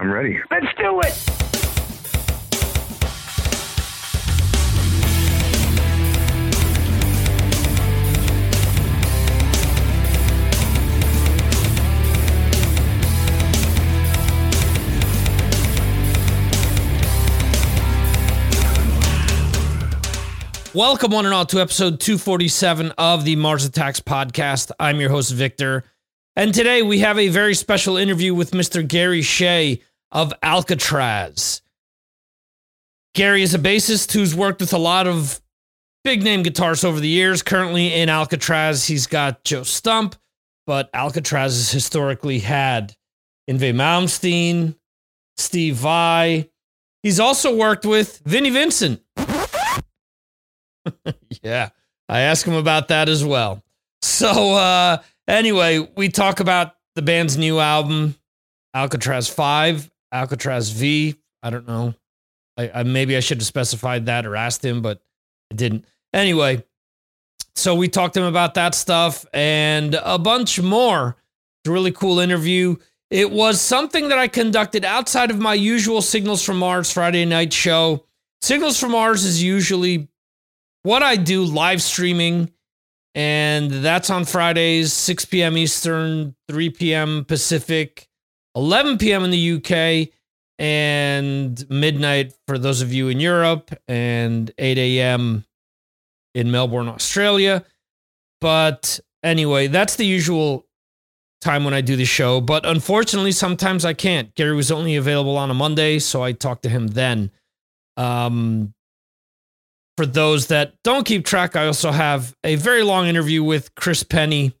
I'm ready. Let's do it. Welcome, one and all, to episode 247 of the Mars Attacks podcast. I'm your host, Victor. And today we have a very special interview with Mr. Gary Shea of Alcatrazz. Gary is a bassist who's worked with a lot of big name guitarists over the years. Currently in Alcatrazz, he's got Joe Stump, but Alcatrazz has historically had Yngwie Malmsteen, Steve Vai. He's also worked with Vinnie Vincent. yeah, I asked him about that as well. So, uh, anyway, we talk about the band's new album, Alcatrazz 5, Alcatrazz V. I don't know. I, I maybe I should have specified that or asked him, but I didn't. Anyway, so we talked to him about that stuff and a bunch more. It's a really cool interview. It was something that I conducted outside of my usual Signals from Mars Friday night show. Signals from Mars is usually what I do live streaming, and that's on Fridays, 6 p.m. Eastern, 3 p.m. Pacific, 11 p.m. in the UK, and midnight for those of you in Europe, and 8 a.m. in Melbourne, Australia. But anyway, that's the usual time when I do the show. But unfortunately, sometimes I can't. Gary was only available on a Monday, so I talked to him then. Um, for those that don't keep track, I also have a very long interview with Chris Penny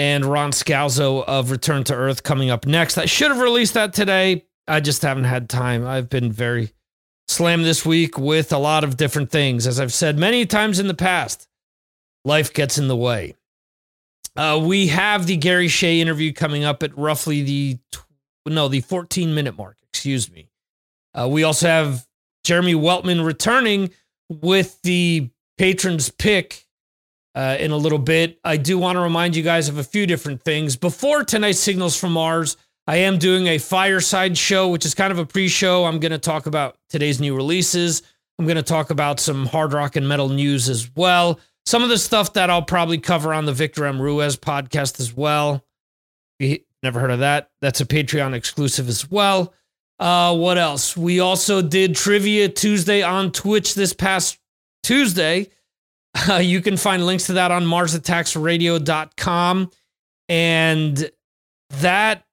and Ron Scalzo of Return to Earth coming up next. I should have released that today. I just haven't had time. I've been very slammed this week with a lot of different things. As I've said many times in the past, life gets in the way. Uh, we have the Gary Shea interview coming up at roughly the no the 14 minute mark. Excuse me. Uh, we also have Jeremy Weltman returning with the patrons pick uh, in a little bit. I do want to remind you guys of a few different things. Before tonight's Signals from Mars, I am doing a fireside show, which is kind of a pre show. I'm going to talk about today's new releases. I'm going to talk about some hard rock and metal news as well. Some of the stuff that I'll probably cover on the Victor M. Ruiz podcast as well. Never heard of that? That's a Patreon exclusive as well. Uh, what else? We also did Trivia Tuesday on Twitch this past Tuesday. Uh, you can find links to that on MarsAttacksRadio.com. And that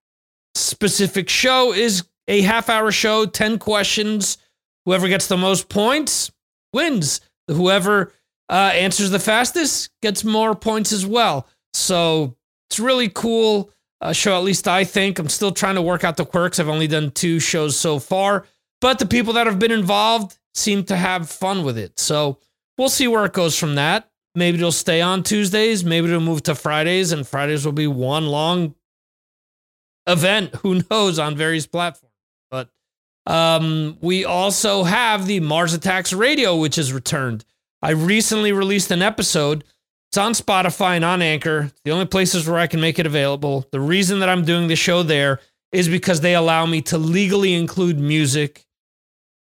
specific show is a half hour show, 10 questions. Whoever gets the most points wins. Whoever uh, answers the fastest gets more points as well. So it's really cool uh, show, at least I think. I'm still trying to work out the quirks. I've only done two shows so far, but the people that have been involved seem to have fun with it. So we'll see where it goes from that. Maybe it'll stay on Tuesdays. Maybe it'll move to Fridays, and Fridays will be one long event. Who knows on various platforms. But um, we also have the Mars Attacks Radio, which has returned. I recently released an episode. It's on Spotify and on Anchor, the only places where I can make it available. The reason that I'm doing the show there is because they allow me to legally include music.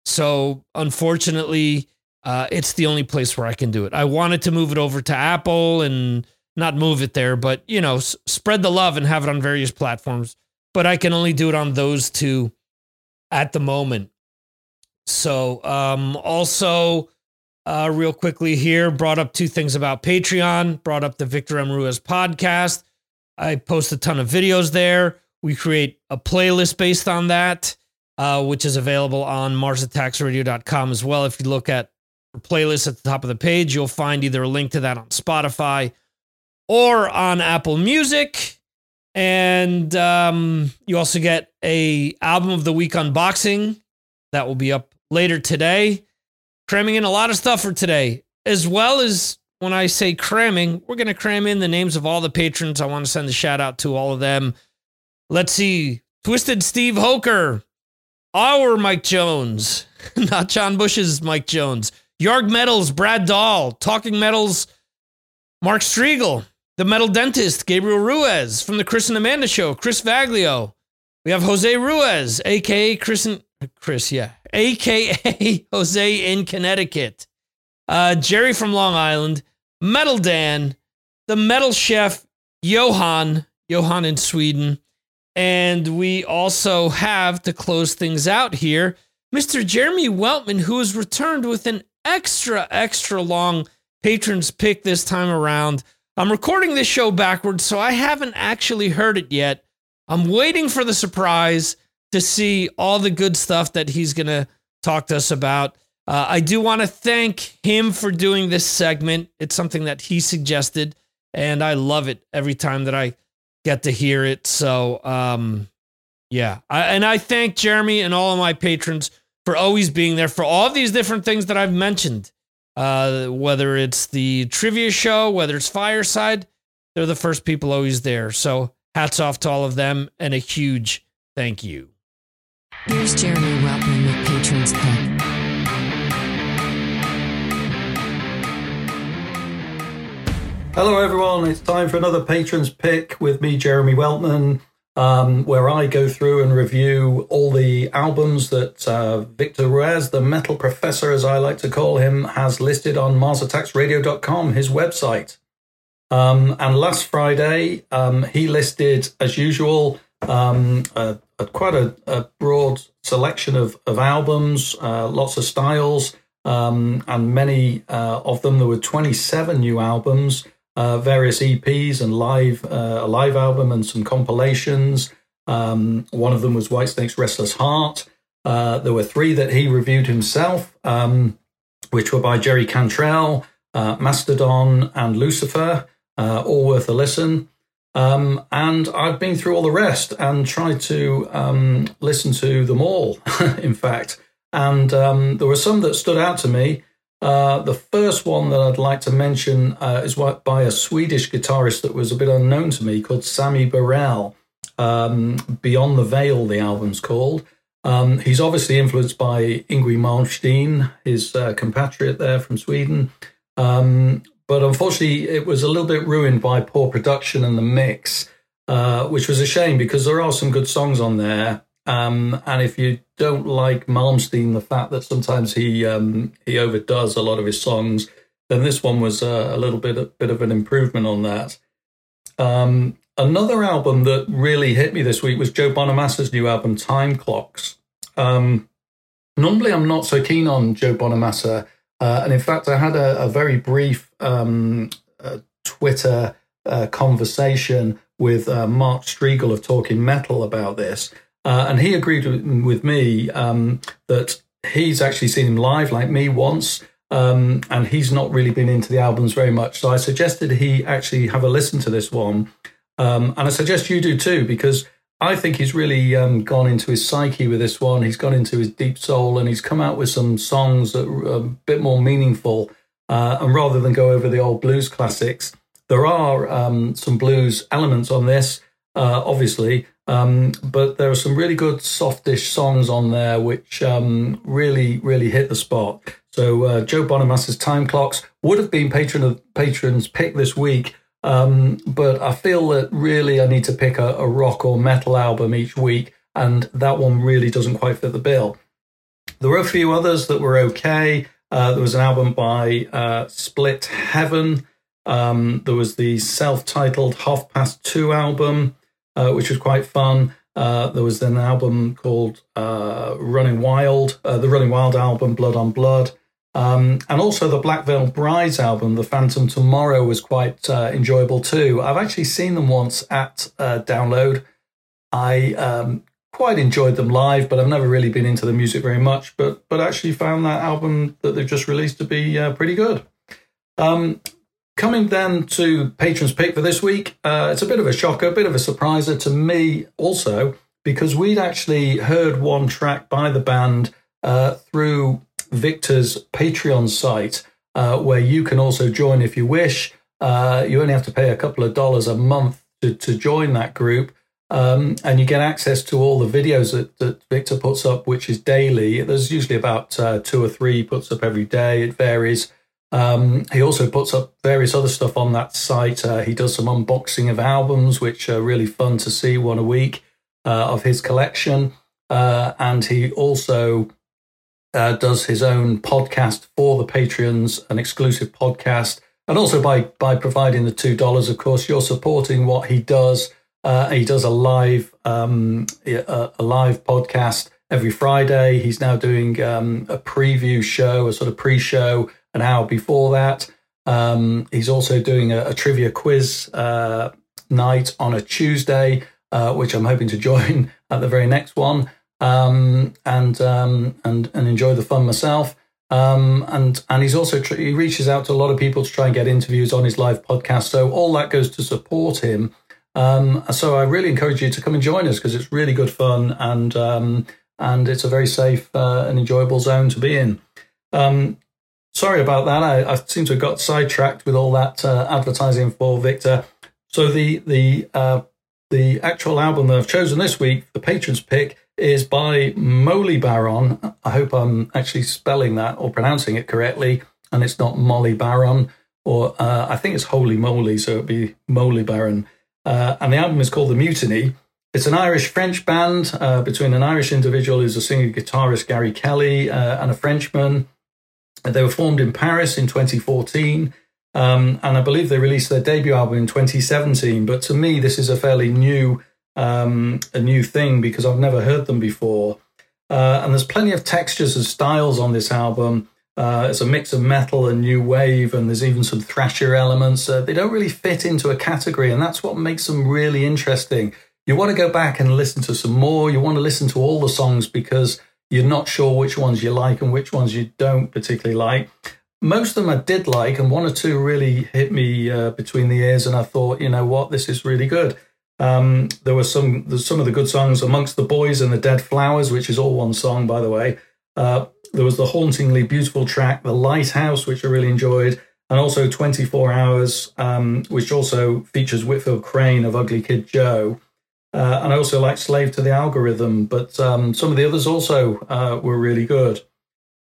So, unfortunately, uh, it's the only place where I can do it. I wanted to move it over to Apple and not move it there, but you know, s- spread the love and have it on various platforms. But I can only do it on those two at the moment. So, um, also, uh, real quickly here, brought up two things about Patreon, brought up the Victor M. Ruiz podcast. I post a ton of videos there. We create a playlist based on that, uh, which is available on MarsAttacksRadio.com as well. If you look at the playlist at the top of the page, you'll find either a link to that on Spotify or on Apple Music. And um, you also get a album of the week unboxing that will be up later today cramming in a lot of stuff for today, as well as when I say cramming, we're going to cram in the names of all the patrons. I want to send a shout out to all of them. Let's see Twisted Steve Hoker, our Mike Jones, not John Bush's Mike Jones, Yarg Metals, Brad Dahl, Talking Metals, Mark Strigl, The Metal Dentist, Gabriel Ruiz from the Chris and Amanda Show, Chris Vaglio. We have Jose Ruiz, aka Chris, in, Chris, yeah, aka Jose in Connecticut. Uh, Jerry from Long Island, Metal Dan, the Metal Chef Johan, Johan in Sweden, and we also have to close things out here, Mr. Jeremy Weltman, who has returned with an extra, extra long patrons pick this time around. I'm recording this show backwards, so I haven't actually heard it yet. I'm waiting for the surprise to see all the good stuff that he's going to talk to us about. Uh, I do want to thank him for doing this segment. It's something that he suggested, and I love it every time that I get to hear it. So, um, yeah. I, and I thank Jeremy and all of my patrons for always being there for all of these different things that I've mentioned. Uh, whether it's the trivia show, whether it's Fireside, they're the first people always there. So, hats off to all of them and a huge thank you. Here's Jeremy Weltman with Patrons Pick. Hello, everyone. It's time for another Patrons Pick with me, Jeremy Weltman, um, where I go through and review all the albums that uh, Victor Ruiz, the metal professor, as I like to call him, has listed on MarsAttacksRadio.com, his website. Um, and last Friday, um, he listed, as usual, um, a, a, quite a, a, broad selection of, of albums, uh, lots of styles, um, and many uh, of them. There were 27 new albums uh, various EPs and live uh, a live album and some compilations. Um, one of them was Whitesnake's Restless Heart. Uh, there were three that he reviewed himself, um, which were by Jerry Cantrell, uh, Mastodon, and Lucifer, uh, all worth a listen. Um, and I've been through all the rest and tried to um, listen to them all, in fact. And um, there were some that stood out to me. Uh, the first one that I'd like to mention uh, is by a Swedish guitarist that was a bit unknown to me called Sammy Berell. Um, Beyond the Veil, the album's called. Um, he's obviously influenced by Yngwie Malmsteen, his uh, compatriot there from Sweden. Um, but unfortunately, it was a little bit ruined by poor production and the mix, uh, which was a shame because there are some good songs on there. Um, and if you don't like Malmsteen, the fact that sometimes he um, he overdoes a lot of his songs, then this one was a, a little bit a bit of an improvement on that. Um, another album that really hit me this week was Joe Bonamassa's new album, Time Clocks. Um, normally, I'm not so keen on Joe Bonamassa, uh, and in fact, I had a, a very brief um, uh, Twitter uh, conversation with uh, Mark Strigl of Talking Metal about this. Uh, and he agreed with me um, that he's actually seen him live, like me, once. Um, and he's not really been into the albums very much. So I suggested he actually have a listen to this one. Um, and I suggest you do too, because I think he's really um, gone into his psyche with this one. He's gone into his deep soul and he's come out with some songs that are a bit more meaningful. Uh, and rather than go over the old blues classics, there are um, some blues elements on this, uh, obviously, um, but there are some really good softish songs on there which um, really, really hit the spot. So uh, Joe Bonamassa's Time Clocks would have been patron of patrons pick this week, um, but I feel that really I need to pick a, a, rock or metal album each week, and that one really doesn't quite fit the bill. There were a few others that were okay. Uh, there was an album by uh, Split Heaven. Um, there was the self-titled Half Past Two album uh, which was quite fun. Uh, there was an album called uh, Running Wild, uh, the Running Wild album, Blood on Blood. Um, and also the Black Veil Brides album, The Phantom Tomorrow, was quite uh, enjoyable too. I've actually seen them once at uh, Download. I um, quite enjoyed them live, but I've never really been into the music very much. But but actually found that album that they've just released to be pretty good. Um, Coming then to patrons pick for this week, uh, it's a bit of a shocker, a bit of a surpriser to me also, because we'd actually heard one track by the band uh, through Victor's Patreon site, uh, where you can also join if you wish. Uh, you only have to pay a couple of dollars a month to, to join that group. Um, and you get access to all the videos that, that Victor puts up, which is daily. There's usually about uh, two or three puts up every day. It varies. Um, he also puts up various other stuff on that site. Uh, he does some unboxing of albums, which are really fun to see one a week. uh, of his collection. Uh, and he also uh, does his own podcast for the Patreons, an exclusive podcast. And also by by providing the two dollars, of course, you're supporting what he does. Uh, he does a live um, a, a, live podcast every Friday. He's now doing um, a preview show, a sort of pre-show, an hour before that. Um, he's also doing a, a trivia quiz uh, night on a Tuesday, uh, which I'm hoping to join at the very next one um, and um, and and enjoy the fun myself. Um, and and he's also tr- he reaches out to a lot of people to try and get interviews on his live podcast. So all that goes to support him. Um, so I really encourage you to come and join us because it's really good fun and um, and it's a very safe uh, and enjoyable zone to be in. Um, sorry about that. I, I, seem to have got sidetracked with all that uh, advertising for Victor. So the the uh, the actual album that I've chosen this week, the patrons pick, is by Molly Baron. I hope I'm actually spelling that or pronouncing it correctly, and it's not Molly Baron, or uh, I think it's Holy Moly, so it'd be Moly Baron. Uh, and the album is called The Mutiny. It's an Irish French band uh, between an Irish individual who's a singer guitarist, Gary Kelly, uh, and a Frenchman. They were formed in Paris in 2014. Um, and I believe they released their debut album in 2017. But to me, this is a fairly new um, a new thing because I've never heard them before. Uh, and there's plenty of textures and styles on this album. Uh, it's a mix of metal and new wave, and there's even some thrasher elements. Uh, they don't really fit into a category, and that's what makes them really interesting. You want to go back and listen to some more. You want to listen to all the songs because you're not sure which ones you like and which ones you don't particularly like. Most of them I did like, and one or two really hit me uh, between the ears, and I thought, you know what, this is really good. Um, there were some some of the good songs amongst the boys and the dead flowers, which is all one song, by the way. Uh, there was the hauntingly beautiful track, "The Lighthouse," which I really enjoyed, and also "24 Hours," um, which also features Whitfield Crane of Ugly Kid Joe. Uh, and I also like "Slave to the Algorithm," but um, some of the others also uh, were really good.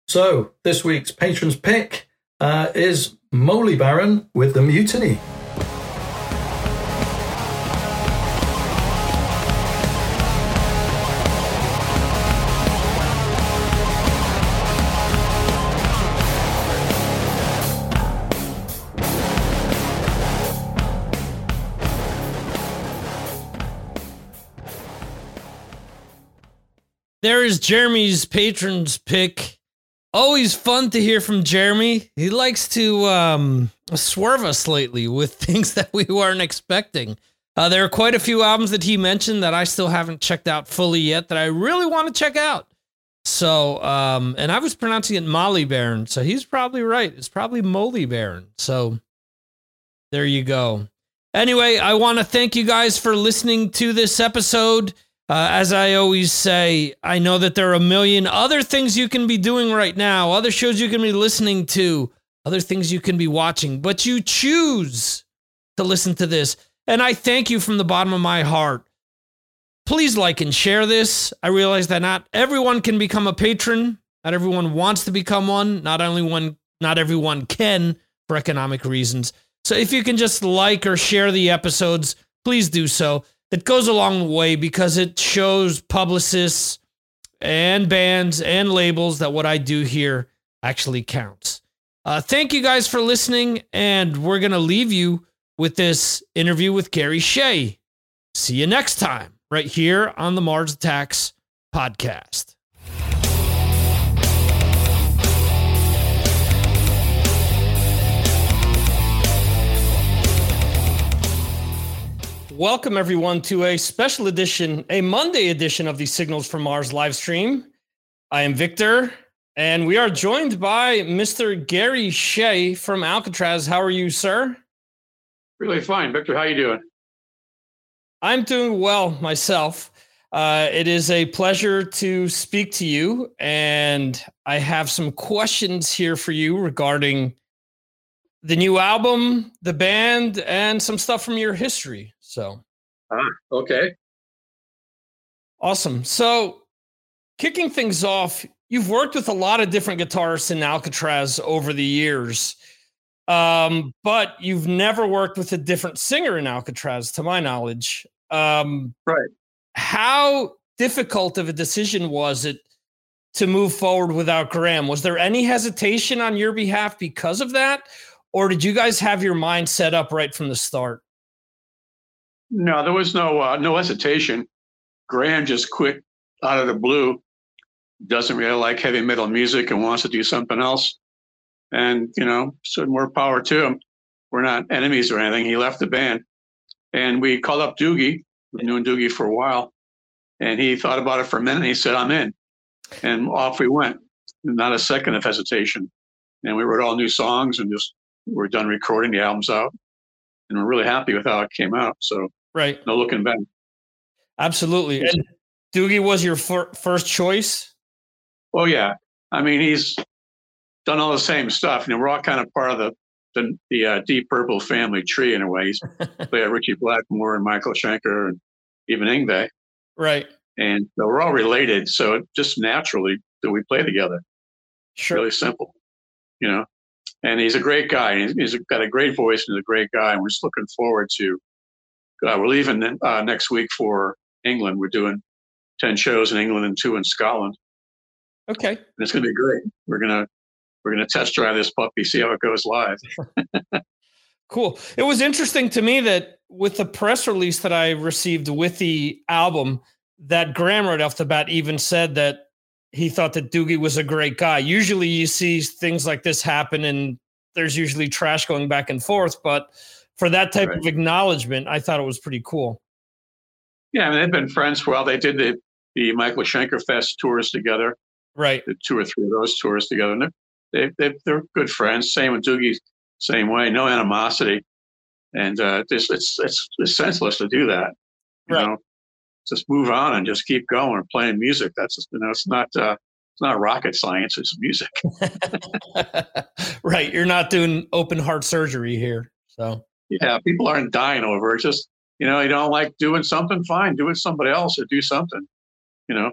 So this week's patrons pick uh, is Moly Baron with the Mutiny. There is Jeremy's patrons pick. Always fun to hear from Jeremy. He likes to um, swerve us lately with things that we weren't expecting. Uh, there are quite a few albums that he mentioned that I still haven't checked out fully yet that I really want to check out. So, um, and I was pronouncing it Molly Baron, so he's probably right. It's probably Molly Baron. So, there you go. Anyway, I want to thank you guys for listening to this episode. Uh, as I always say, I know that there are a million other things you can be doing right now, other shows you can be listening to, other things you can be watching, but you choose to listen to this. And I thank you from the bottom of my heart. Please like and share this. I realize that not everyone can become a patron. Not everyone wants to become one. Not only one, not everyone can for economic reasons. So if you can just like or share the episodes, please do so that goes a long way because it shows publicists and bands and labels that what I do here actually counts. Uh, thank you guys for listening, and we're going to leave you with this interview with Gary Shea. See you next time, right here on the Mars Attacks podcast. Welcome, everyone, to a special edition, a Monday edition of the Signals from Mars live stream. I am Victor, and we are joined by Mr. Gary Shea from Alcatrazz. How are you, sir? Really fine. Victor, how are you doing? I'm doing well myself. Uh, it is a pleasure to speak to you, and I have some questions here for you regarding the new album, the band, and some stuff from your history. So, ah, okay. Awesome. So, kicking things off, you've worked with a lot of different guitarists in Alcatrazz over the years, um, but you've never worked with a different singer in Alcatrazz, to my knowledge. Um, right. how difficult of a decision was it to move forward without Graham? Was there any hesitation on your behalf because of that? Or did you guys have your mind set up right from the start? No, there was no uh, no hesitation. Graham just quit out of the blue. Doesn't really like heavy metal music and wants to do something else. And you know, so more power to him. We're not enemies or anything. He left the band, and we called up Doogie. We've known Doogie for a while, and he thought about it for a minute. And he said, "I'm in," and off we went. Not a second of hesitation. And we wrote all new songs and just we're done recording the albums out, and we're really happy with how it came out. So right, no looking back. Absolutely. And Doogie was your fir- first choice. Oh yeah, I mean he's done all the same stuff. You know, we're all kind of part of the the, the uh, Deep Purple family tree in a way. He's played Ritchie Blackmore and Michael Schenker and even Yngwie. Right. And so we're all related. So it just naturally that we play together. Sure. Really simple, you know. And he's a great guy. He's, he's got a great voice and he's a great guy. And we're just looking forward to. Uh, we're leaving uh, next week for England. We're doing ten shows in England and two in Scotland. Okay. And it's going to be great. We're gonna we're going to test drive this puppy, see how it goes live. cool. It was interesting to me that with the press release that I received with the album, that Graham right off the bat even said that he thought that Doogie was a great guy. Usually you see things like this happen and there's usually trash going back and forth, but for that type right. of acknowledgement, I thought it was pretty cool. Yeah, I mean, they've been friends for a while. They did the, the Michael Schenker Fest tours together. Right. The two or three of those tours together. And they, they, they're good friends. Same with Doogie, same way. No animosity, and uh, it's, it's it's it's senseless to do that. You right. know, just move on and just keep going and playing music. That's just, you know, it's not uh, it's not rocket science. It's music. right. You're not doing open heart surgery here, so yeah, people aren't dying over it. Just you know, you don't like doing something, fine, do it somebody else or do something. You know,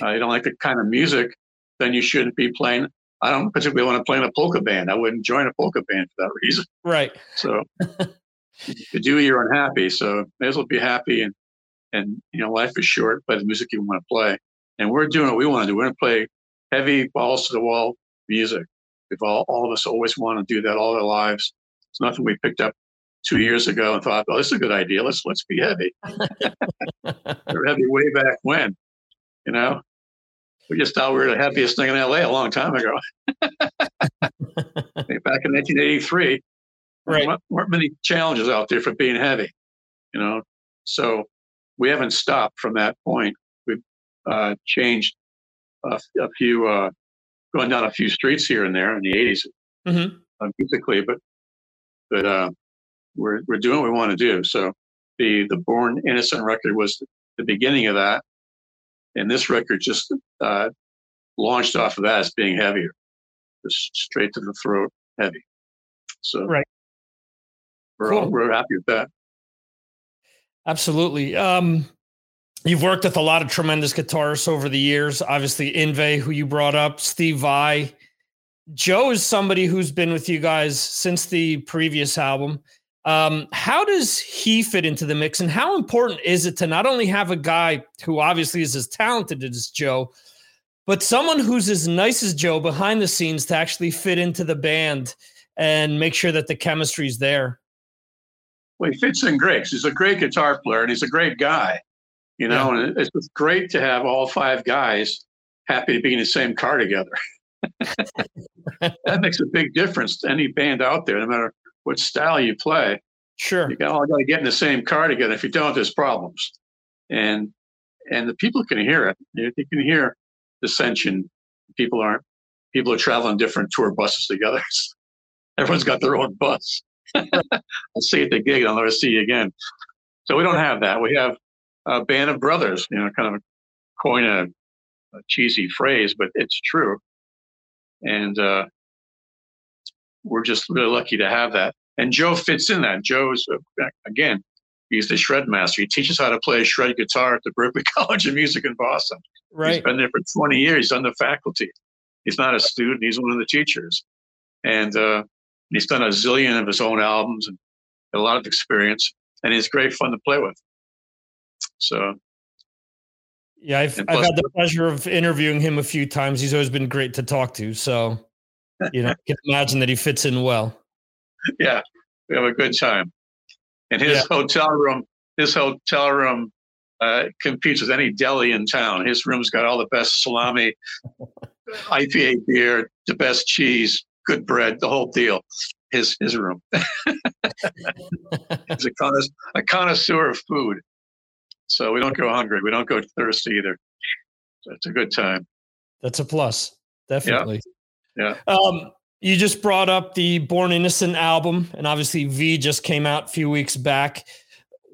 uh, you don't like the kind of music, then you shouldn't be playing I don't particularly want to play in a polka band. I wouldn't join a polka band for that reason. Right. So to do you're unhappy. So may as well be happy and and you know life is short. Play the music you want to play, and we're doing what we want to do. We're going to play heavy balls to the wall music. We've all all of us always want to do that all our lives. It's nothing we picked up two years ago and thought, oh, this is a good idea. Let's let's be heavy. we're heavy way back when, you know we just thought we were the happiest thing in LA a long time ago. Back in 1983, right. Weren't, weren't many challenges out there for being heavy, you know. So we haven't stopped from that point. We've uh, changed a, a few, uh, going down a few streets here and there in the 80s, mm-hmm. uh, musically, but but uh, we're we're doing what we want to do. So the the Born Innocent record was the beginning of that and this record just uh, launched off of that as being heavier, just straight to the throat, heavy. So right, we're cool. all, we're happy with that. Absolutely. Um, you've worked with a lot of tremendous guitarists over the years. Obviously, Yngwie, who you brought up, Steve Vai. Joe is somebody who's been with you guys since the previous album. Um, how does he fit into the mix, and how important is it to not only have a guy who obviously is as talented as Joe, but someone who's as nice as Joe behind the scenes to actually fit into the band and make sure that the chemistry is there? Well, he fits in great. He's a great guitar player, and he's a great guy. You know, yeah. and it's great to have all five guys happy to be in the same car together. that makes a big difference to any band out there, no matter what style you play. Sure. You all got to get in the same car together. If you don't, there's problems. And and the people can hear it. You, you can hear dissension. People aren't. People are traveling different tour buses together. Everyone's got their own bus. I'll see you at the gig. I'll never see you again. So we don't have that. We have a band of brothers. You know, kind of coin a, a cheesy phrase, but it's true. And uh, we're just really lucky to have that. And Joe fits in that. Joe is, again, he's the shred master. He teaches how to play shred guitar at the Berklee College of Music in Boston. Right. He's been there for 20 years. He's on the faculty. He's not a student. He's one of the teachers. And uh, he's done a zillion of his own albums and a lot of experience. And he's great fun to play with. So Yeah, I've, I've had the pleasure of interviewing him a few times. He's always been great to talk to. So, you know, I can imagine that he fits in well. Yeah, we have a good time. And his yeah. hotel room, his hotel room uh, competes with any deli in town. His room's got all the best salami, IPA beer, the best cheese, good bread, the whole deal. His his room. He's a, connoisseur, a connoisseur of food. So we don't go hungry. We don't go thirsty either. So it's a good time. That's a plus. Definitely. Yeah. Yeah. Um, you just brought up the Born Innocent album, and obviously V just came out a few weeks back.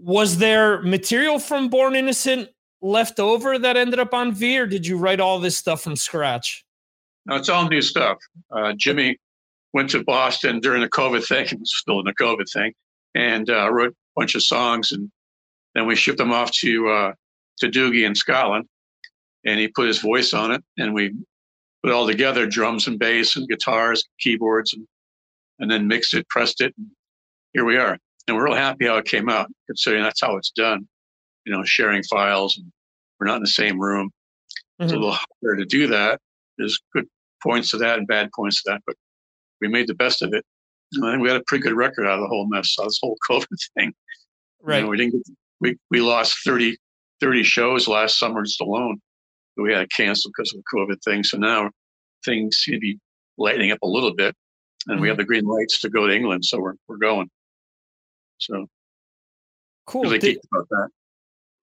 Was there material from Born Innocent left over that ended up on V, or did you write all this stuff from scratch? No, it's all new stuff. Uh, Jimmy went to Boston during the COVID thing, still in the COVID thing, and uh, wrote a bunch of songs and then we shipped them off to uh, to Doogie in Scotland, and he put his voice on it, and we put it all together, drums and bass and guitars, keyboards, and and then mixed it, pressed it, and here we are. And we're real happy how it came out, considering that's how it's done. You know, sharing files, and we're not in the same room. Mm-hmm. It's a mm-hmm. little harder to do that. There's good points to that and bad points to that, but we made the best of it. And I think we had a pretty good record out of the whole mess, this whole COVID thing. Right. You know, we didn't get we, we lost 30, 30 shows last summer just alone we had to cancel because of the COVID thing. So now things seem to be lightening up a little bit and mm-hmm. we have the green lights to go to England. So we're, we're going. So cool. Really Did, about that.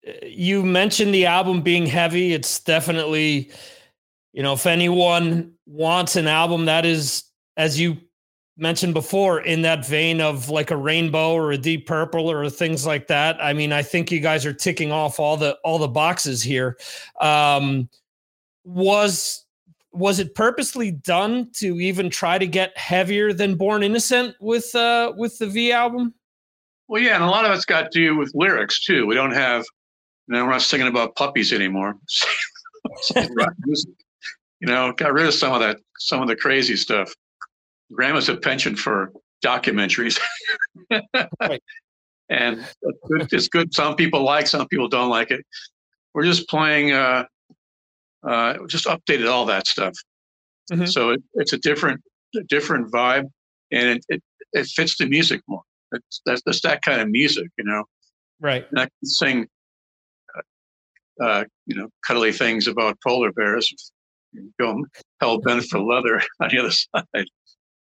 Uh, you mentioned the album being heavy. It's definitely, you know, if anyone wants an album that is, as you mentioned before in that vein of like a rainbow or a deep purple or things like that i mean i think you guys are ticking off all the all the boxes here. Um was was it purposely done to even try to get heavier than born innocent with uh with the v album? Well yeah and a lot of it's got to do with lyrics too. We don't have you know we're not singing about puppies anymore. You know got rid of some of that some of the crazy stuff grandma's a penchant for documentaries. right. And it's good, it's good. Some people like, some people don't like it. We're just playing, uh, uh, just updated all that stuff. Mm-hmm. So it, it's a different, a different vibe, and it, it, it fits the music more. It's that's, that's that kind of music, you know. Right. And I can sing, uh, uh you know, cuddly things about polar bears. Go hell bent for leather on the other side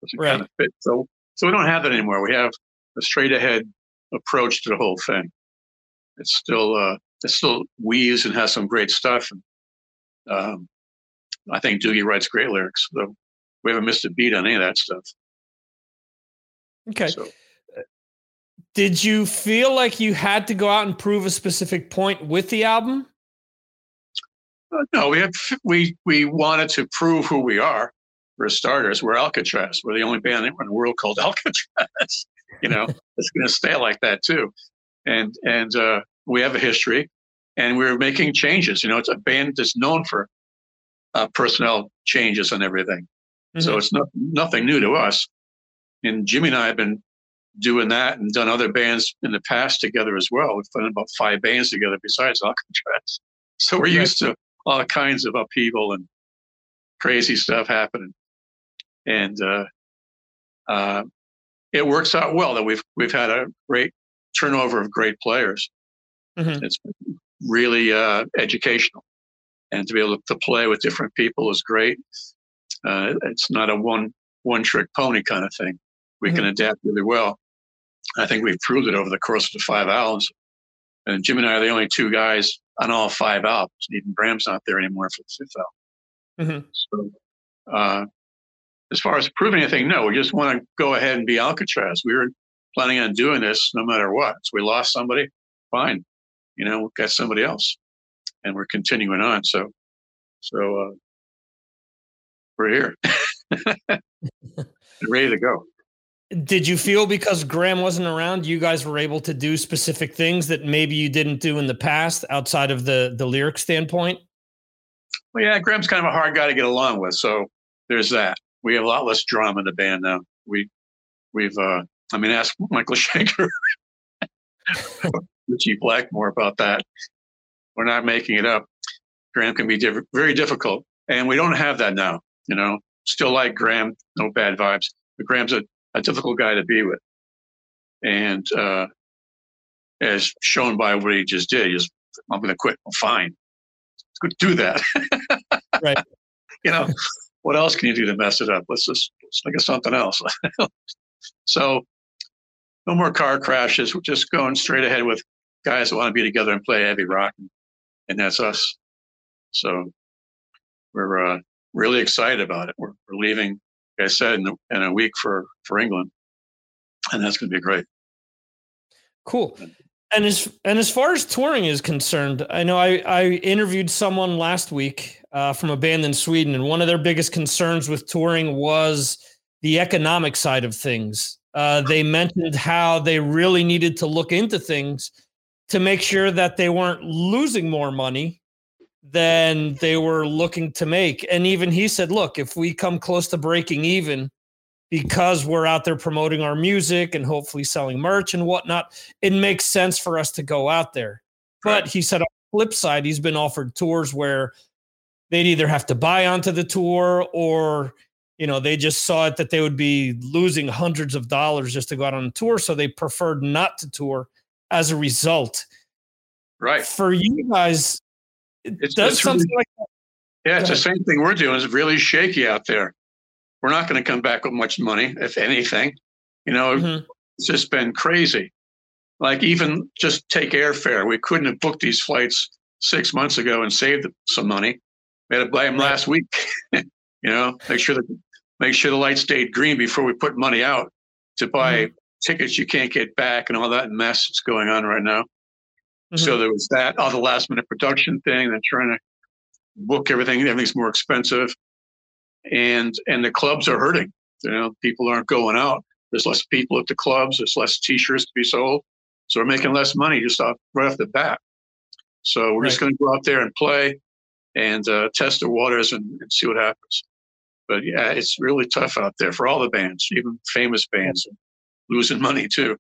doesn't right. kind of fit. So, so we don't have that anymore. We have a straight ahead approach to the whole thing. It's still, uh, it still weaves and has some great stuff. And, um, I think Doogie writes great lyrics. So we haven't missed a beat on any of that stuff. Okay. So. Did you feel like you had to go out and prove a specific point with the album? Uh, no, we have we we wanted to prove who we are for starters, we're Alcatrazz. We're the only band in the world called Alcatrazz. you know, it's going to stay like that too. And and uh, we have a history, and we're making changes. You know, it's a band that's known for uh, personnel changes and everything. Mm-hmm. So it's not, nothing new to us. And Jimmy and I have been doing that and done other bands in the past together as well. We've done about five bands together besides Alcatrazz. So we're used to all kinds of upheaval and crazy stuff happening and uh, uh, it works out well that we've we've had a great turnover of great players. Mm-hmm. It's really uh, educational, and to be able to play with different people is great. Uh, it's not a one one trick pony kind of thing. We mm-hmm. can adapt really well. I think we've proved it over the course of the five albums. And Jim and I are the only two guys on all five albums. Even Graham's not there anymore for the fifth album. Mm-hmm. So uh, as far as proving anything, no, we just want to go ahead and be Alcatrazz. We were planning on doing this no matter what. So we lost somebody, fine. You know, we've got somebody else. And we're continuing on. So so uh, we're here. ready to go. Did you feel because Graham wasn't around, you guys were able to do specific things that maybe you didn't do in the past outside of the the lyric standpoint? Well, yeah, Graham's kind of a hard guy to get along with, so there's that we have a lot less drama in the band now. We we've uh, I mean ask Michael Schenker, Ritchie Blackmore about that. We're not making it up. Graham can be diff- very difficult, and we don't have that now. You know, still like Graham, no bad vibes, but Graham's a, a difficult guy to be with, and uh, as shown by what he just did, he's I'm going to quit. Well, fine, do that. right. You know, what else can you do to mess it up? Let's just let's think of something else. so, no more car crashes. We're just going straight ahead with guys that want to be together and play heavy rock, and that's us. So, we're uh, really excited about it. We're, we're leaving, like I said, in a, in a week for for England, and that's going to be great. Cool. And as and as far as touring is concerned, I know I I interviewed someone last week uh, from a band in Sweden, and one of their biggest concerns with touring was the economic side of things. Uh, they mentioned how they really needed to look into things to make sure that they weren't losing more money than they were looking to make. And even he said, "Look, if we come close to breaking even." Because we're out there promoting our music and hopefully selling merch and whatnot, it makes sense for us to go out there. But he said on the flip side, he's been offered tours where they'd either have to buy onto the tour or you know they just saw it that they would be losing hundreds of dollars just to go out on a tour so they preferred not to tour as a result. Right. For you guys it it's, does it's something really, like that yeah it's the same thing we're doing. It's really shaky out there we're not going to come back with much money if anything you know Mhm. it's just been crazy like even just take airfare we couldn't have booked these flights six months ago and saved some money we had to buy them Right. last week you know make sure that make sure the light stayed green before we put money out to buy Mm-hmm. tickets you can't get back and all that mess that's going on right now Mhm. so there was that all the last minute production thing and trying to book everything everything's more expensive and and the clubs are hurting. You know people aren't going out. There's less people at the clubs. There's less t-shirts to be sold. So we're making less money just off right off the bat. So we're just going to go out there and play and uh, test the waters and, and see what happens. But yeah it's really tough out there for all the bands even famous bands. Losing money too.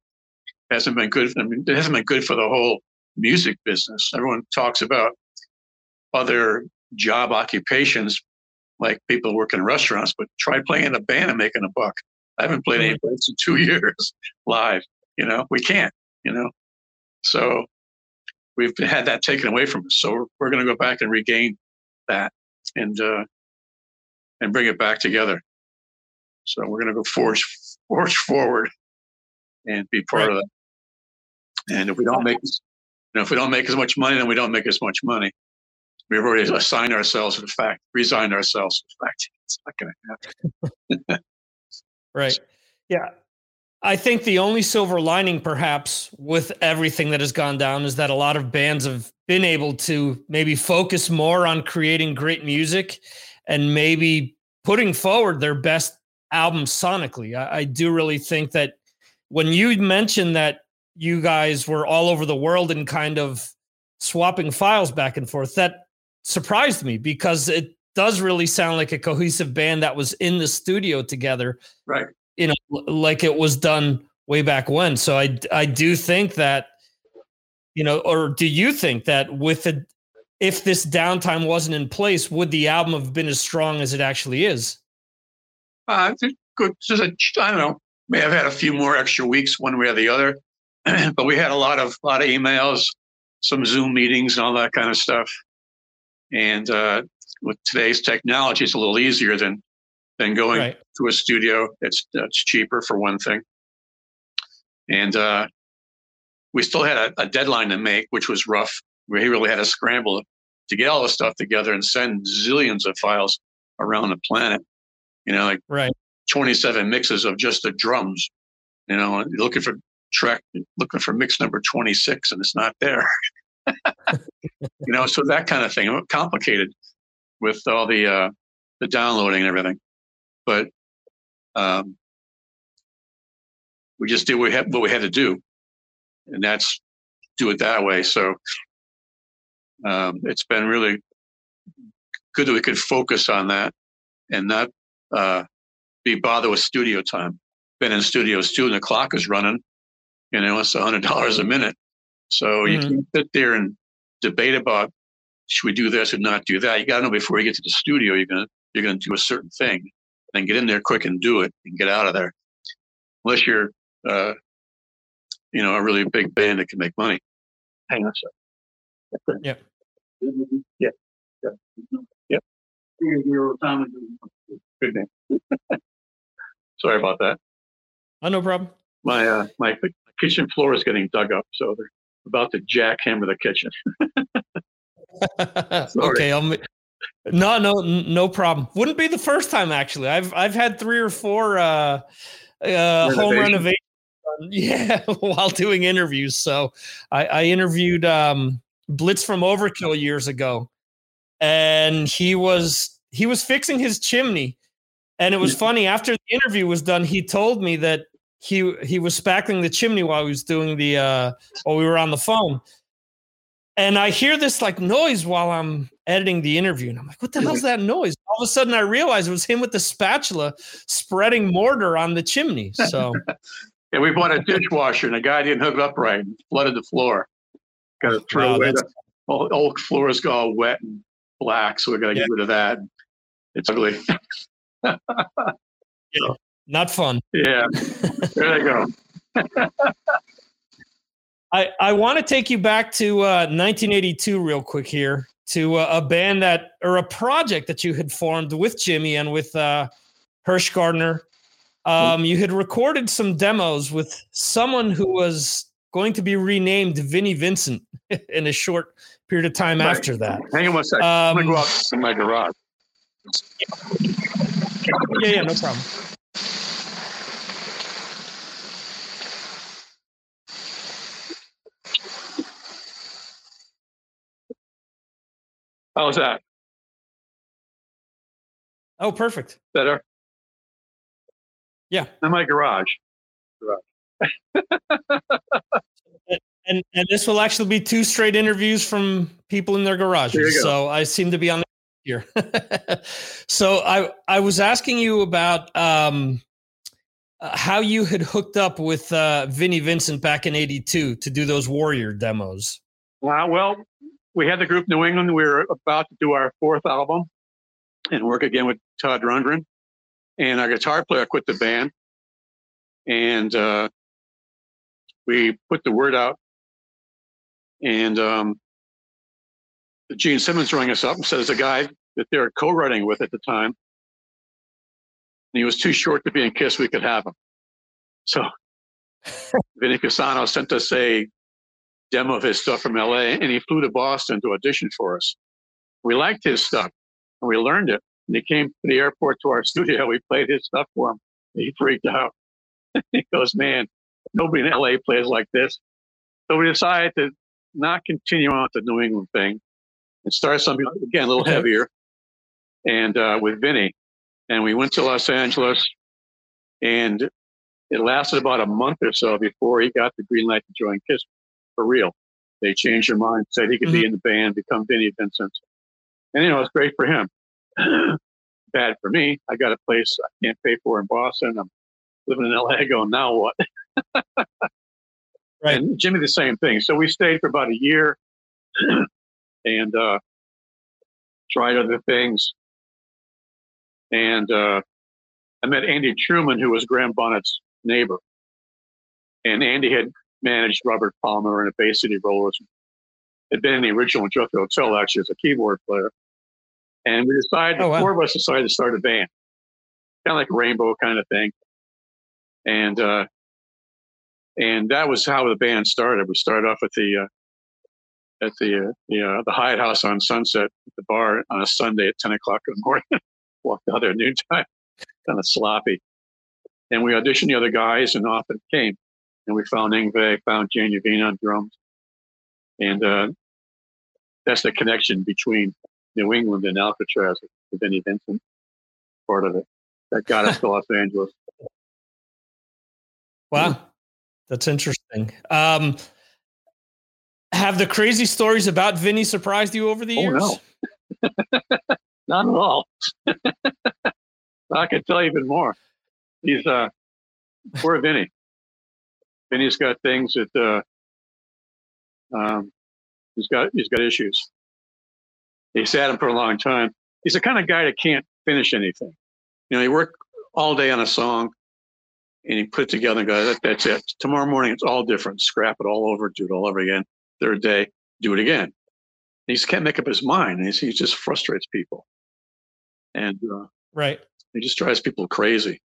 Hasn't been good i mean it hasn't been good for the whole music business. Everyone talks about other job occupations like people work in restaurants, but try playing in a band and making a buck. I haven't played any bands in two years live. You know, we can't. You know, so we've had that taken away from us. So we're, we're going to go back and regain that and uh, and bring it back together. So we're going to go forge forge forward and be part Right. of that. And if we don't make, you know, if we don't make as much money, then we don't make as much money we've already assigned ourselves to the fact, resigned ourselves to the fact it's not going to happen. Right. Yeah. I think the only silver lining, perhaps, with everything that has gone down is that a lot of bands have been able to maybe focus more on creating great music and maybe putting forward their best album sonically. I, I do really think that when you mentioned that you guys were all over the world and kind of swapping files back and forth, that surprised me because it does really sound like a cohesive band that was in the studio together Right. you know like it was done way back when so i i do think that you know or do you think that with the if this downtime wasn't in place would the album have been as strong as it actually is Uh, it's good. Just a, I don't know. May have had a few more extra weeks, one way or the other, but we had a lot of lot of emails, some Zoom meetings, and all that kind of stuff. And uh, with today's technology, it's a little easier than than going right to a studio. It's it's cheaper for one thing, and uh, we still had a, a deadline to make, which was rough. We really had to scramble to get all the stuff together and send zillions of files around the planet. You know, like right 27 mixes of just the drums. You know, looking for track, looking for mix number 26, and it's not there. you know, so that kind of thing, complicated with all the uh, the downloading and everything. But um, we just did what we had, what we had to do, and that's do it that way. So um, it's been really good that we could focus on that and not uh, be bothered with studio time. Been in studios too, and the clock is running. You know, it's a hundred dollars a minute, so you Mhm. can't sit there and debate about should we do this or not do that? You got to know before you get to the studio, you're gonna you're gonna do a certain thing, and get in there quick and do it and get out of there. Unless you're, uh, you know, a really big band that can make money. Hang on a second. Yep. Yeah. Yeah. Yep. Good name. Sorry about that. Oh, no problem. My uh, my kitchen floor is getting dug up, so they're about to jackhammer the kitchen. okay, I'll. No, no, no problem. Wouldn't be the first time actually. I've I've had three or four uh, uh, home renovations. Yeah, while doing interviews. So I, I interviewed um, Blitz from Overkill years ago, and he was he was fixing his chimney, and it was funny. After the interview was done, he told me that he he was spackling the chimney while he was doing the uh, while we were on the phone, and I hear this like noise while I'm editing the interview, and I'm like, "What the hell's that noise?" All of a sudden, I realized it was him with the spatula spreading mortar on the chimney. So, yeah, we bought a dishwasher, and the guy didn't hook it up right, and flooded the floor. Got to throw wow, away the old, old floors, got all wet and black, so we got to yeah. get rid of that. It's ugly. yeah, not fun. Yeah, there they go. I, I want to take you back to uh, 1982 real quick here to uh, a band that or a project that you had formed with Jimmy and with uh, Hirsh Gardner. Um, you had recorded some demos with someone who was going to be renamed Vinnie Vincent in a short period of time right. after that. Hang on one second. Um, I'm going to go out in my garage. Yeah, yeah, no problem. How's that? Oh, perfect. Better? Yeah. In my garage. garage. and and this will actually be two straight interviews from people in their garages. So I seem to be on here. so I I was asking you about um, uh, how you had hooked up with uh, Vinnie Vincent back in '82 to do those Warrior demos. Uh, well, we had the group New England. We were about to do our fourth album and work again with Todd Rundgren. And our guitar player quit the band. And uh, we put the word out. And um, Gene Simmons rang us up and says a guy that they were co-writing with at the time. And he was too short to be in Kiss. We could have him. So Vinny Cusano sent us a demo of his stuff from LA, and he flew to Boston to audition for us. We liked his stuff, and we learned it. And he came to the airport to our studio. We played his stuff for him. He freaked out. he goes, "Man, nobody in LA plays like this." So we decided to not continue on with the New England thing and start something again a little heavier, and uh, with Vinny. And we went to Los Angeles, and it lasted about a month or so before he got the green light to join Kiss for real. They changed their mind, said he could mm-hmm. be in the band, become Vinnie Vincent. And, you know, it's great for him. Bad for me. I got a place I can't pay for in Boston. I'm living in LA going, now what? right. And Jimmy, the same thing. So we stayed for about a year and uh, tried other things. And uh, I met Andy Truman, who was Graham Bonnet's neighbor. And Andy had managed Robert Palmer and a Bay City Rollers. Had been in the original Jethro Tull actually as a keyboard player. And we decided, oh, wow. four of us decided to start a band, kind of like a rainbow kind of thing. And, uh, and that was how the band started. We started off at the, uh, at the, uh, the, uh, the Hyatt House on Sunset at the bar on a Sunday at 10 o'clock in the morning. Walked out there at noontime, kind of sloppy. And we auditioned the other guys and off it came and we found Yngwie, found Jan Uvena on drums. And uh, that's the connection between New England and Alcatrazz, the Vinnie Vincent part of it that got us to Los Angeles. Wow, that's interesting. Um, have the crazy stories about Vinny surprised you over the years? Oh, no. Not at all. I could tell you even more. He's uh, poor Vinny and he's got things that uh, um, he's got he's got issues. He's had him for a long time. He's the kind of guy that can't finish anything. You know, he worked all day on a song and he put it together and go, that, that's it. Tomorrow morning, it's all different. Scrap it all over, do it all over again. Third day, do it again. He just can't make up his mind. He, he just frustrates people. And uh, right. He just drives people crazy.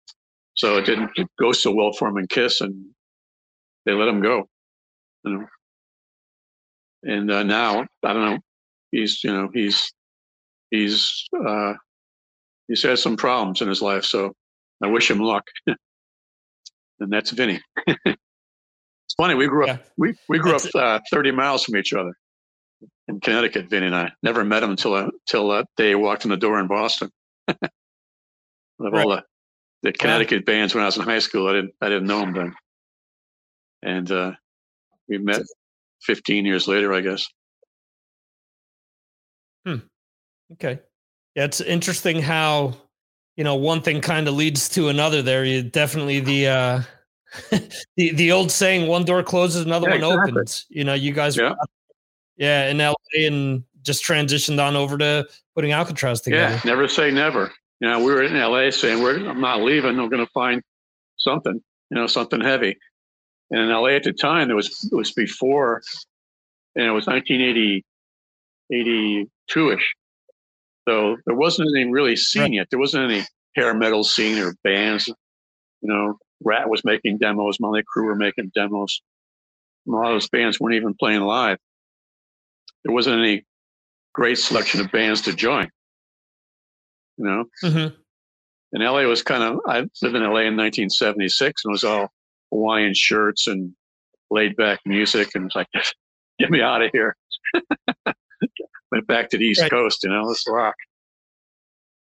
So it didn't go so well for him in Kiss, and they let him go. You know? And uh, now, I don't know, he's, you know, he's, he's, uh, he's had some problems in his life. So I wish him luck. and that's Vinny. it's funny. We grew up. Yeah. We we grew that's up uh, thirty miles from each other in Connecticut. Vinny and I never met him until until that day he walked in the door in Boston. of right. all the, the Connecticut yeah. bands when I was in high school, I didn't I didn't know him then, and uh, we met fifteen years later, I guess. Hmm. Okay. Yeah, it's interesting how you know one thing kind of leads to another there you definitely the uh the the old saying one door closes another yeah, one exactly. opens you know you guys yeah. Were, yeah in la and just transitioned on over to putting Alcatrazz together yeah never say never you know we were in la saying we're i'm not leaving i'm going to find something you know something heavy and in la at the time there was it was before and it was 1980 82ish so there wasn't anything really seen right. yet. There wasn't any hair metal scene or bands. You know, Ratt was making demos, Mötley Crüe were making demos. A lot of those bands weren't even playing live. There wasn't any great selection of bands to join. You know, mm-hmm. and LA was kind of. I lived in LA in 1976, and it was all Hawaiian shirts and laid back music, and it's like, get me out of here. went back to the East right. Coast, you know, let's rock.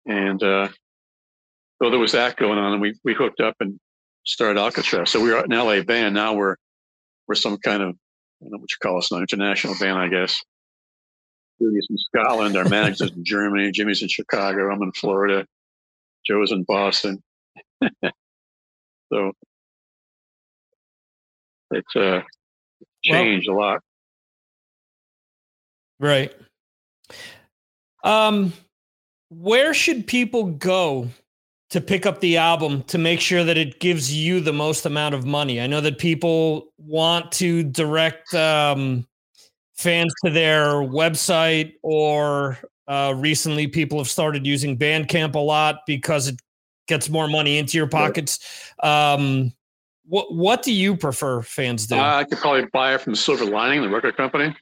And uh, so there was that going on, and we we hooked up and started Alcatrazz. So we were an LA band. Now we're we're some kind of I don't know what you call us now, international band, I guess. Doogie's in Scotland, our manager's in Germany, Jimmy's in Chicago, I'm in Florida, Joe's in Boston. so it's uh changed well, a lot. Right. Um, where should people go to pick up the album to make sure that it gives you the most amount of money? I know that people want to direct um, fans to their website, or uh, recently people have started using Bandcamp a lot because it gets more money into your pockets. Um, what what do you prefer fans do? Uh, I could probably buy it from Silver Lining, the record company.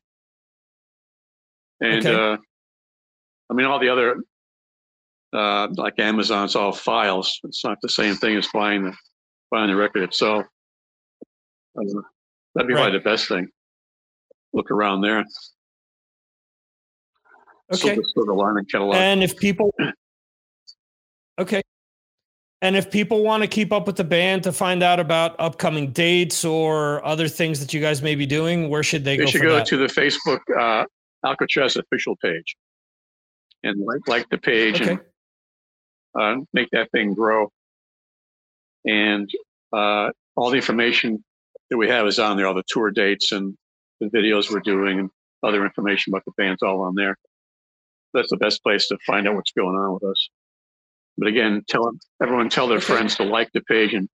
And okay. uh, I mean, all the other, uh, like Amazon's all files. It's not the same thing as buying the buying the record itself. Uh, that'd be right. probably the best thing. Look around there. Okay. Of line and catalog. And if people, okay. And if people want to keep up with the band to find out about upcoming dates or other things that you guys may be doing, where should they, they go? They should go that? to the Facebook uh, Alcatrazz official page and like like the page okay. and uh, make that thing grow. And uh, all the information that we have is on there, all the tour dates and the videos we're doing and other information about the band's all on there. That's the best place to find out what's going on with us. But again, tell everyone tell their friends to like the page and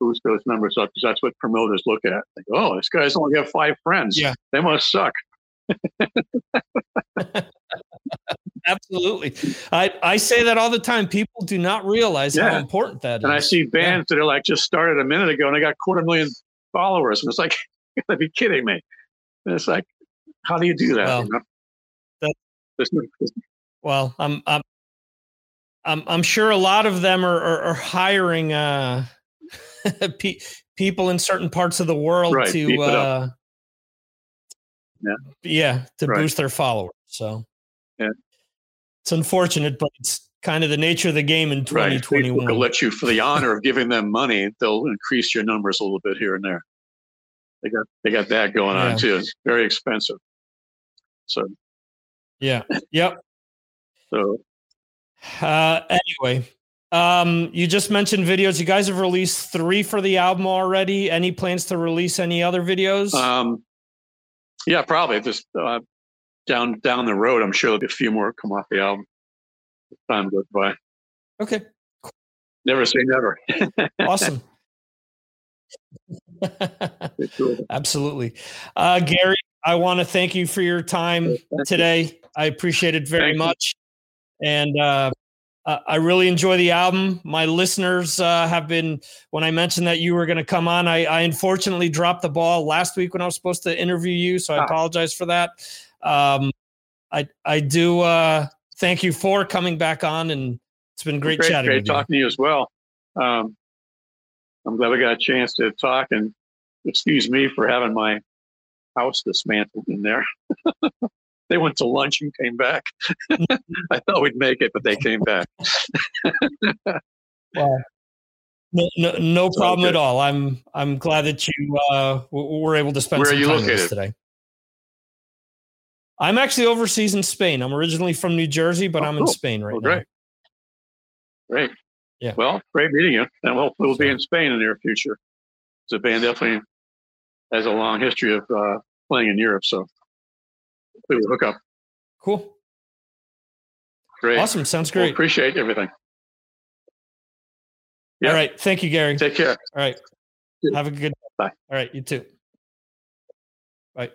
boost those numbers up because that's what promoters look at. They go, oh, this guy's only got five friends. Yeah. They must suck. Absolutely. I, I say that all the time. People do not realize yeah. how important that and is. I see bands yeah. that are like just started a minute ago and they got quarter million followers. And it's like, you gotta be kidding me. And it's like, how do you do that? Well, you know? that well I'm, I'm, I'm, I'm sure a lot of them are, are, are hiring uh, pe- people in certain parts of the world right, to, uh, yeah, yeah to right. boost their followers. So, yeah. It's unfortunate, but it's kind of the nature of the game in 2021. Right. will let you, for the honor of giving them money, they'll increase your numbers a little bit here and there. They got they got that going yeah. on too. It's very expensive. So, yeah, yep. So, uh, anyway, um, you just mentioned videos. You guys have released three for the album already. Any plans to release any other videos? Um, yeah, probably. Just uh, down down the road, I'm sure there'll be a few more come off the album. As time goes by. Okay. Never say never. Awesome. Absolutely. Uh, Gary, I want to thank you for your time today. I appreciate it very Thank much. And uh, I really enjoy the album. My listeners uh, have been, when I mentioned that you were going to come on, I, I unfortunately dropped the ball last week when I was supposed to interview you. So I Ah. apologize for that. Um, I, I do uh, thank you for coming back on, and it's been great, chatting great with you. talking to you as well. Um, I'm glad we got a chance to talk and excuse me for having my house dismantled in there. they went to lunch and came back. I thought we'd make it, but they came back. Well, no, no, no problem at all. I'm I'm glad that you uh, were able to spend Where some time with us today. I'm actually overseas in Spain. I'm originally from New Jersey, but Oh, I'm in. Spain right Well, now. great. Great. Yeah. Well, great meeting you. And we'll, we'll be in Spain in the near future. The band definitely has a long history of uh, playing in Europe. So we will hook up. Cool. Great. Awesome. Sounds Well, great. appreciate everything. yeah. All right. Thank you, Gary. Take care. All right. Have a good Bye. All right. You too. Bye.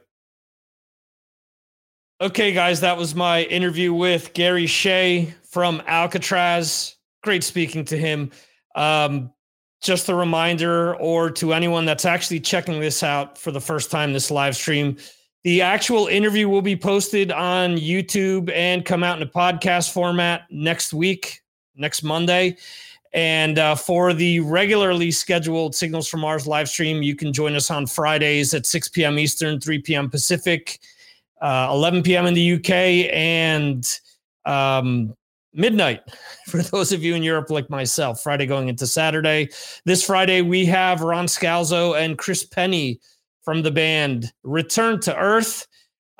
Okay, guys, that was my interview with Gary Shea from Alcatrazz. Great speaking to him. Um, just a reminder, or to anyone that's actually checking this out for the first time, this live stream, the actual interview will be posted on YouTube and come out in a podcast format next week, next Monday. And uh, for the regularly scheduled Signals from Mars live stream, you can join us on Fridays at 6 p.m. Eastern, 3 p.m. Pacific, uh, 11 p.m. in the UK, and um, midnight for those of you in Europe like myself, Friday going into Saturday. This Friday, we have Ron Scalzo and Chris Pennie from the band Return to Earth,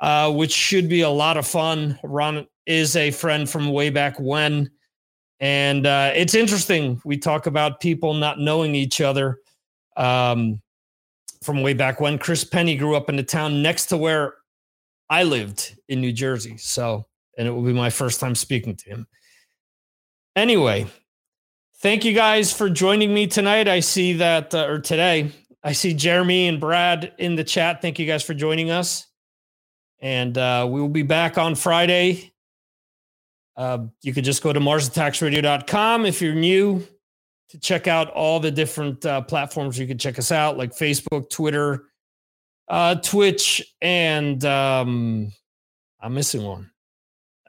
uh, which should be a lot of fun. Ron is a friend from way back when. And uh, it's interesting. We talk about people not knowing each other um, from way back when. Chris Pennie grew up in the town next to where I lived in New Jersey. So, and it will be my first time speaking to him. Anyway, thank you guys for joining me tonight. I see that, uh, or today, I see Jeremy and Brad in the chat. Thank you guys for joining us. And uh, we will be back on Friday. Uh, you could just go to marsattacksradio.com if you're new to check out all the different uh, platforms you can check us out, like Facebook, Twitter, uh, Twitch, and um, I'm missing one.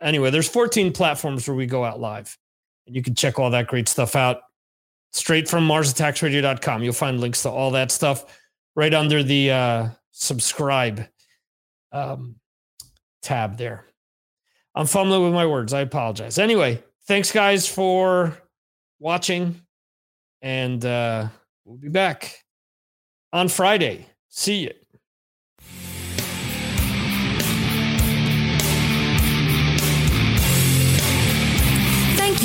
Anyway, there's 14 platforms where we go out live, and you can check all that great stuff out straight from marsattacksradio.com. You'll find links to all that stuff right under the uh, subscribe um, tab there. I'm fumbling with my words. I apologize. Anyway, thanks guys for watching, and uh, we'll be back on Friday. See you.